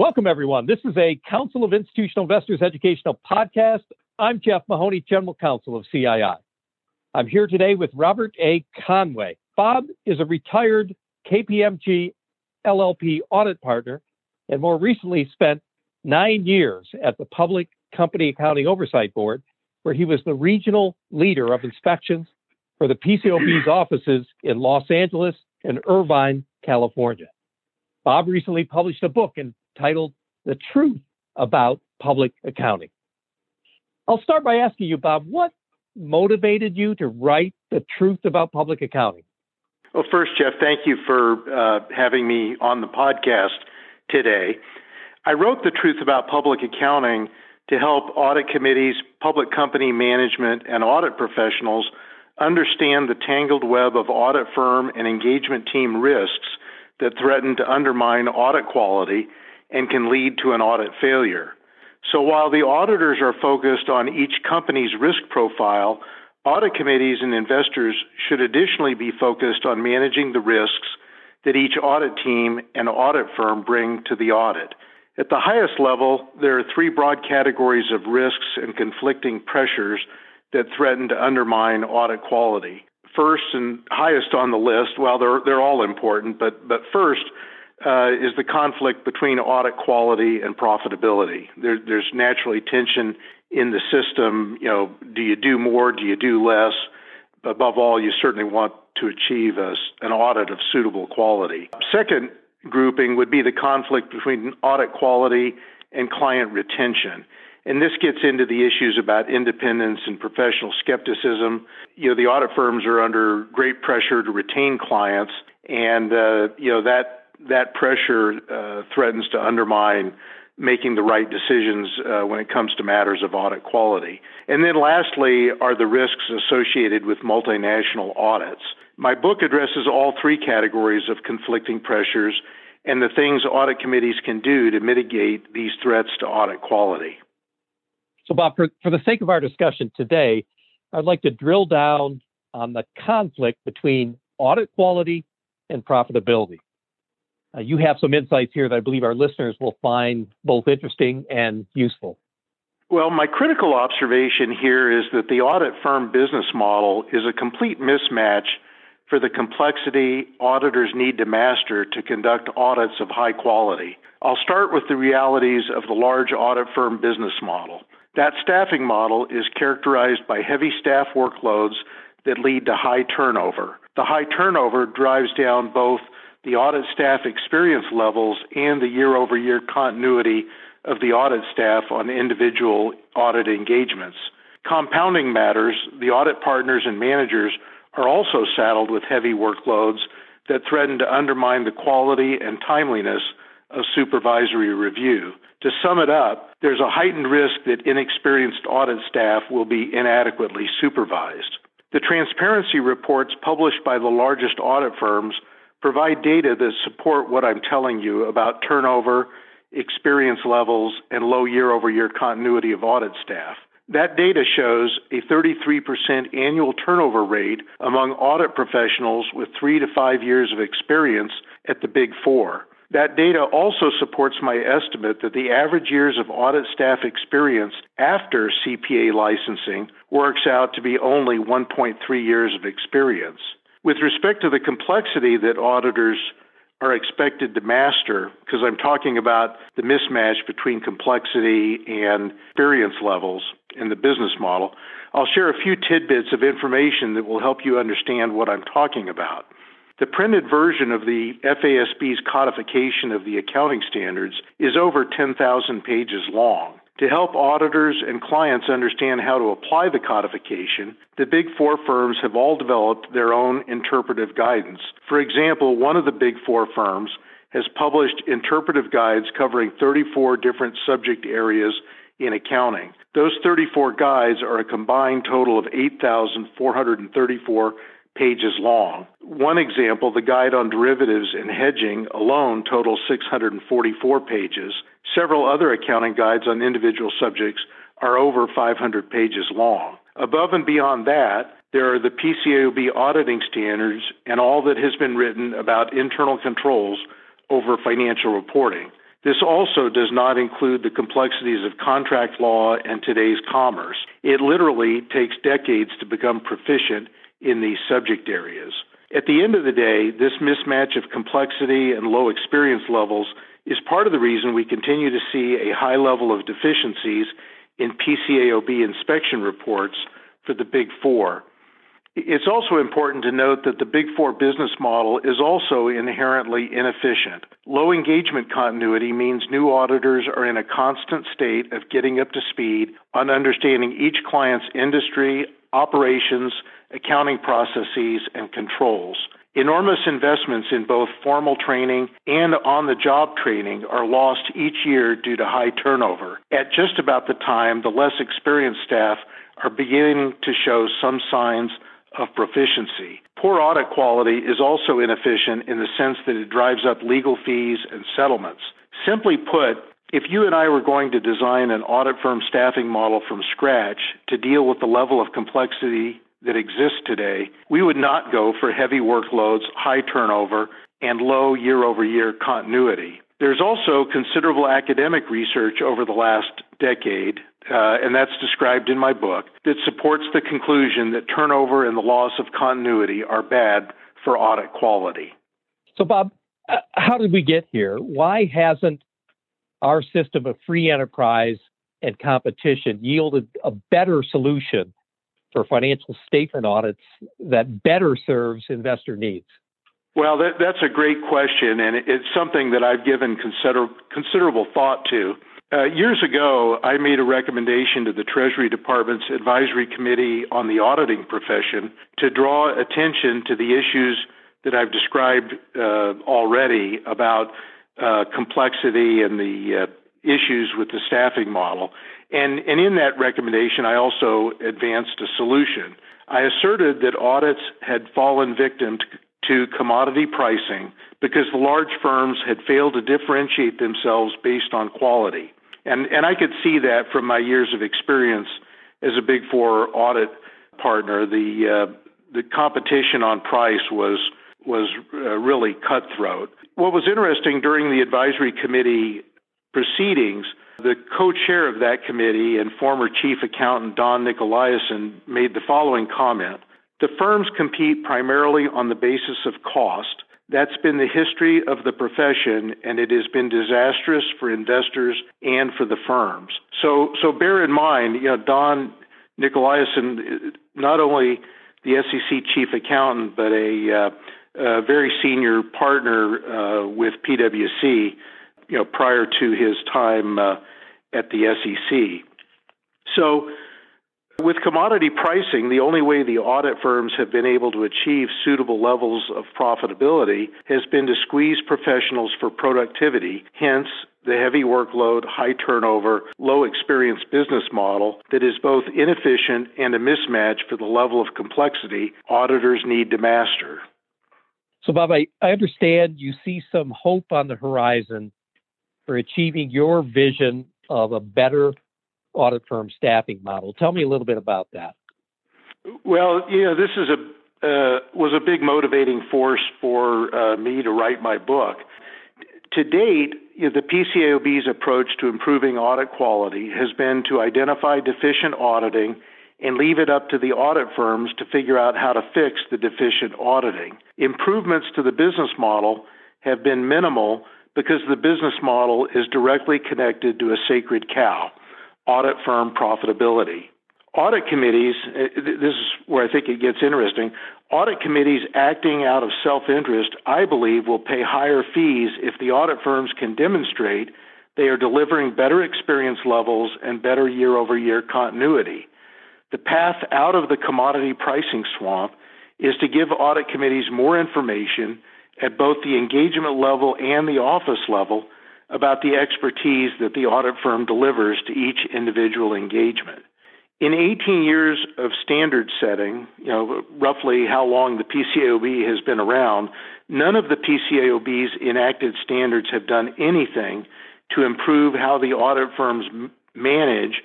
Welcome, everyone. This is a Council of Institutional Investors educational podcast. I'm Jeff Mahoney, General Counsel of CII. I'm here today with Robert A. Conway. Bob is a retired KPMG LLP audit partner and more recently spent nine years at the Public Company Accounting Oversight Board, where he was the regional leader of inspections for the PCAOB's offices in Los Angeles and Irvine, California. Bob recently published a book entitled The Truth About Public Accounting. I'll start by asking you, Bob, what motivated you to write The Truth About Public Accounting? Well, first, Jeff, thank you for uh, having me on the podcast today. I wrote The Truth About Public Accounting to help audit committees, public company management, and audit professionals understand the tangled web of audit firm and engagement team risks that threaten to undermine audit quality and can lead to an audit failure. So while the auditors are focused on each company's risk profile, audit committees and investors should additionally be focused on managing the risks that each audit team and audit firm bring to the audit. At the highest level, there are three broad categories of risks and conflicting pressures that threaten to undermine audit quality. First and highest on the list, well, they're, they're all important, but, but first uh, is the conflict between audit quality and profitability. There, there's naturally tension in the system. You know, do you do more? Do you do less? Above all, you certainly want to achieve a, an audit of suitable quality. Second grouping would be the conflict between audit quality and client retention. And this gets into the issues about independence and professional skepticism. You know, the audit firms are under great pressure to retain clients, and uh, you know that that pressure uh, threatens to undermine making the right decisions uh, when it comes to matters of audit quality. And then lastly are the risks associated with multinational audits. My book addresses all three categories of conflicting pressures and the things audit committees can do to mitigate these threats to audit quality. So, Bob, for, for the sake of our discussion today, I'd like to drill down on the conflict between audit quality and profitability. Uh, you have some insights here that I believe our listeners will find both interesting and useful. Well, my critical observation here is that the audit firm business model is a complete mismatch for the complexity auditors need to master to conduct audits of high quality. I'll start with the realities of the large audit firm business model. That staffing model is characterized by heavy staff workloads that lead to high turnover. The high turnover drives down both the audit staff experience levels and the year over year continuity of the audit staff on individual audit engagements. Compounding matters, the audit partners and managers are also saddled with heavy workloads that threaten to undermine the quality and timeliness of supervisory review. To sum it up, there's a heightened risk that inexperienced audit staff will be inadequately supervised. The transparency reports published by the largest audit firms provide data that support what I'm telling you about turnover, experience levels, and low year over year continuity of audit staff. That data shows a 33% annual turnover rate among audit professionals with three to five years of experience at the Big Four. That data also supports my estimate that the average years of audit staff experience after CPA licensing works out to be only 1.3 years of experience. With respect to the complexity that auditors are expected to master, because I'm talking about the mismatch between complexity and experience levels in the business model, I'll share a few tidbits of information that will help you understand what I'm talking about. The printed version of the FASB's codification of the accounting standards is over 10,000 pages long. To help auditors and clients understand how to apply the codification, the Big Four firms have all developed their own interpretive guidance. For example, one of the Big Four firms has published interpretive guides covering 34 different subject areas in accounting. Those 34 guides are a combined total of 8,434 pages long. One example, the guide on derivatives and hedging alone totals 644 pages. Several other accounting guides on individual subjects are over 500 pages long. Above and beyond that, there are the PCAOB auditing standards and all that has been written about internal controls over financial reporting. This also does not include the complexities of contract law and today's commerce. It literally takes decades to become proficient in these subject areas. At the end of the day, this mismatch of complexity and low experience levels is part of the reason we continue to see a high level of deficiencies in PCAOB inspection reports for the Big Four. It's also important to note that the Big Four business model is also inherently inefficient. Low engagement continuity means new auditors are in a constant state of getting up to speed on understanding each client's industry, operations, accounting processes, and controls. Enormous investments in both formal training and on the job training are lost each year due to high turnover at just about the time the less experienced staff are beginning to show some signs of proficiency. Poor audit quality is also inefficient in the sense that it drives up legal fees and settlements. Simply put, if you and I were going to design an audit firm staffing model from scratch to deal with the level of complexity that exists today, we would not go for heavy workloads, high turnover, and low year over year continuity. There's also considerable academic research over the last decade, uh, and that's described in my book, that supports the conclusion that turnover and the loss of continuity are bad for audit quality. So, Bob, uh, how did we get here? Why hasn't our system of free enterprise and competition yielded a better solution for financial statement audits that better serves investor needs? Well, that, that's a great question, and it's something that I've given consider, considerable thought to. Uh, years ago, I made a recommendation to the Treasury Department's Advisory Committee on the Auditing Profession to draw attention to the issues that I've described uh, already about uh, complexity and the uh, issues with the staffing model. And, and in that recommendation, I also advanced a solution. I asserted that audits had fallen victim to, to commodity pricing because the large firms had failed to differentiate themselves based on quality. And, and I could see that from my years of experience as a Big Four audit partner. The, uh, the competition on price was, was uh, really cutthroat. What was interesting during the advisory committee proceedings, the co-chair of that committee and former chief accountant Don Nicolaisen made the following comment. The firms compete primarily on the basis of cost. That's been the history of the profession, and it has been disastrous for investors and for the firms. So, so bear in mind, you know, Don Nicolaisen, not only the SEC chief accountant, but a, uh, very senior partner uh, with PwC you know, prior to his time uh, at the SEC. So, with commodity pricing, the only way the audit firms have been able to achieve suitable levels of profitability has been to squeeze professionals for productivity, hence the heavy workload, high turnover, low experience business model that is both inefficient and a mismatch for the level of complexity auditors need to master. So, Bob, I, I understand you see some hope on the horizon for achieving your vision of a better audit firm staffing model. Tell me a little bit about that. Well, you know, this is a uh, was a big motivating force for uh, me to write my book. To date, you know, the PCAOB's approach to improving audit quality has been to identify deficient auditing and leave it up to the audit firms to figure out how to fix the deficient auditing. Improvements to the business model have been minimal because the business model is directly connected to a sacred cow audit firm profitability. Audit committees, uh, this is where I think it gets interesting. Audit committees acting out of self interest, I believe, will pay higher fees if the audit firms can demonstrate they are delivering better experience levels and better year over year continuity. The path out of the commodity pricing swamp is to give audit committees more information at both the engagement level and the office level about the expertise that the audit firm delivers to each individual engagement. In 18 years of standard setting, you know, roughly how long the PCAOB has been around, none of the PCAOB's enacted standards have done anything to improve how the audit firms manage,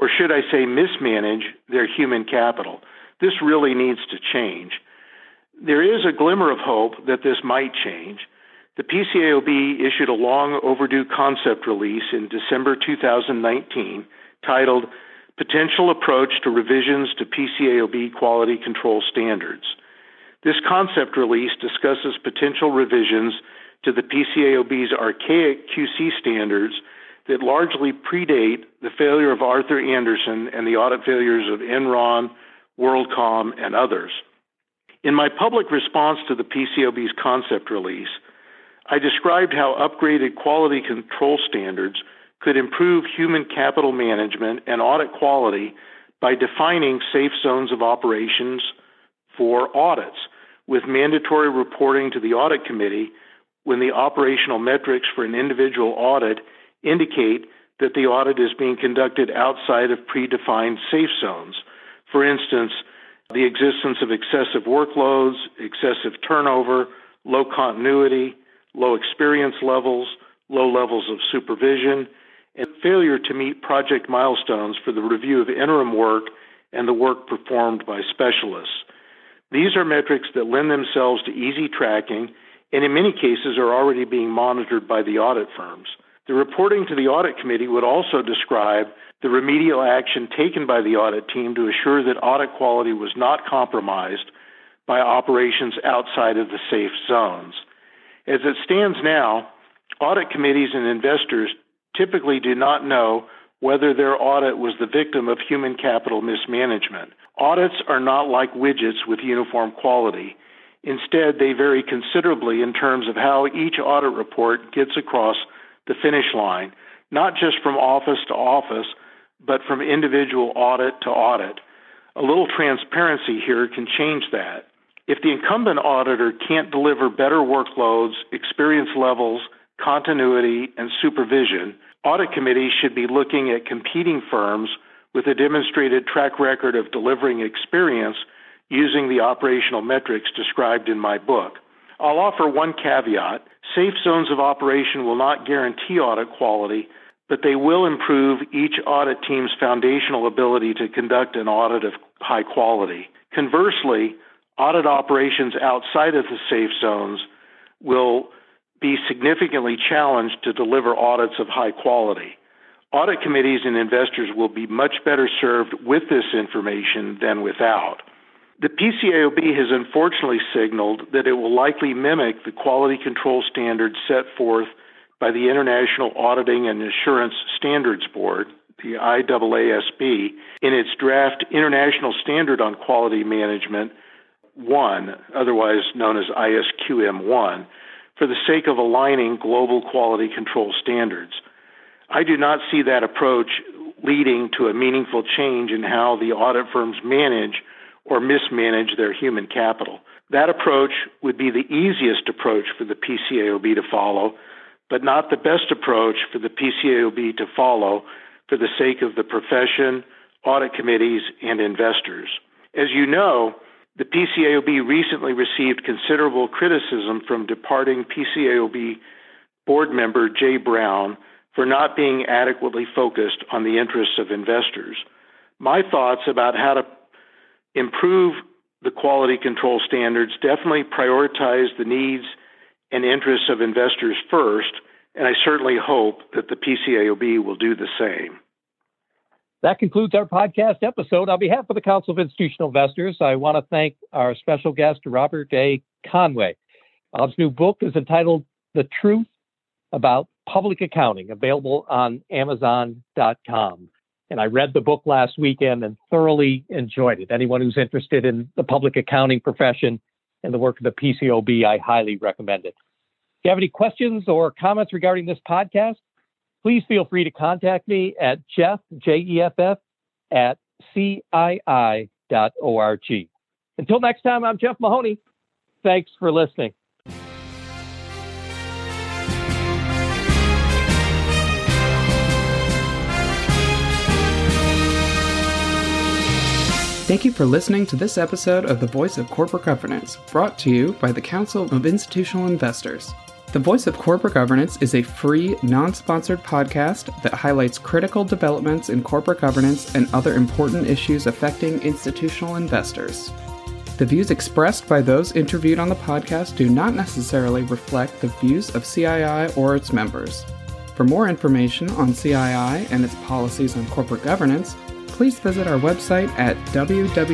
or should I say mismanage, their human capital. This really needs to change there is a glimmer of hope that this might change. The PCAOB issued a long overdue concept release in December 2019 titled Potential Approach to Revisions to PCAOB Quality Control Standards. This concept release discusses potential revisions to the PCAOB's archaic QC standards that largely predate the failure of Arthur Andersen and the audit failures of Enron, WorldCom, and others. In my public response to the PCAOB's concept release, I described how upgraded quality control standards could improve human capital management and audit quality by defining safe zones of operations for audits with mandatory reporting to the audit committee when the operational metrics for an individual audit indicate that the audit is being conducted outside of predefined safe zones. For instance, the existence of excessive workloads, excessive turnover, low continuity, low experience levels, low levels of supervision, and failure to meet project milestones for the review of interim work and the work performed by specialists. These are metrics that lend themselves to easy tracking and in many cases are already being monitored by the audit firms. The reporting to the audit committee would also describe the remedial action taken by the audit team to assure that audit quality was not compromised by operations outside of the safe zones. As it stands now, audit committees and investors typically do not know whether their audit was the victim of human capital mismanagement. Audits are not like widgets with uniform quality. Instead, they vary considerably in terms of how each audit report gets across the finish line, not just from office to office, but from individual audit to audit. A little transparency here can change that. If the incumbent auditor can't deliver better workloads, experience levels, continuity, and supervision, audit committees should be looking at competing firms with a demonstrated track record of delivering experience using the operational metrics described in my book. I'll offer one caveat. Safe zones of operation will not guarantee audit quality, but they will improve each audit team's foundational ability to conduct an audit of high quality. Conversely, audit operations outside of the safe zones will be significantly challenged to deliver audits of high quality. Audit committees and investors will be much better served with this information than without. The PCAOB has unfortunately signaled that it will likely mimic the quality control standards set forth by the International Auditing and Assurance Standards Board, the IAASB, in its draft International Standard on Quality Management 1, otherwise known as ISQM 1, for the sake of aligning global quality control standards. I do not see that approach leading to a meaningful change in how the audit firms manage or mismanage their human capital. That approach would be the easiest approach for the PCAOB to follow, but not the best approach for the PCAOB to follow for the sake of the profession, audit committees, and investors. As you know, the PCAOB recently received considerable criticism from departing PCAOB board member Jay Brown for not being adequately focused on the interests of investors. My thoughts about how to improve the quality control standards definitely prioritize the needs and interests of investors first, and I certainly hope that the PCAOB will do the same. That concludes our podcast episode. On behalf of the Council of Institutional Investors, I want to thank our special guest, Robert A. Conway. Bob's new book is entitled The Truth About Public Accounting, available on Amazon.com. And I read the book last weekend and thoroughly enjoyed it. Anyone who's interested in the public accounting profession and the work of the PCAOB, I highly recommend it. If you have any questions or comments regarding this podcast, please feel free to contact me at Jeff, J-E-F-F, at CII.org. Until next time, I'm Jeff Mahoney. Thanks for listening. Thank you for listening to this episode of The Voice of Corporate Governance, brought to you by the Council of Institutional Investors. The Voice of Corporate Governance is a free, non sponsored podcast that highlights critical developments in corporate governance and other important issues affecting institutional investors. The views expressed by those interviewed on the podcast do not necessarily reflect the views of CII or its members. For more information on CII and its policies on corporate governance, please visit our website at www.cii.org.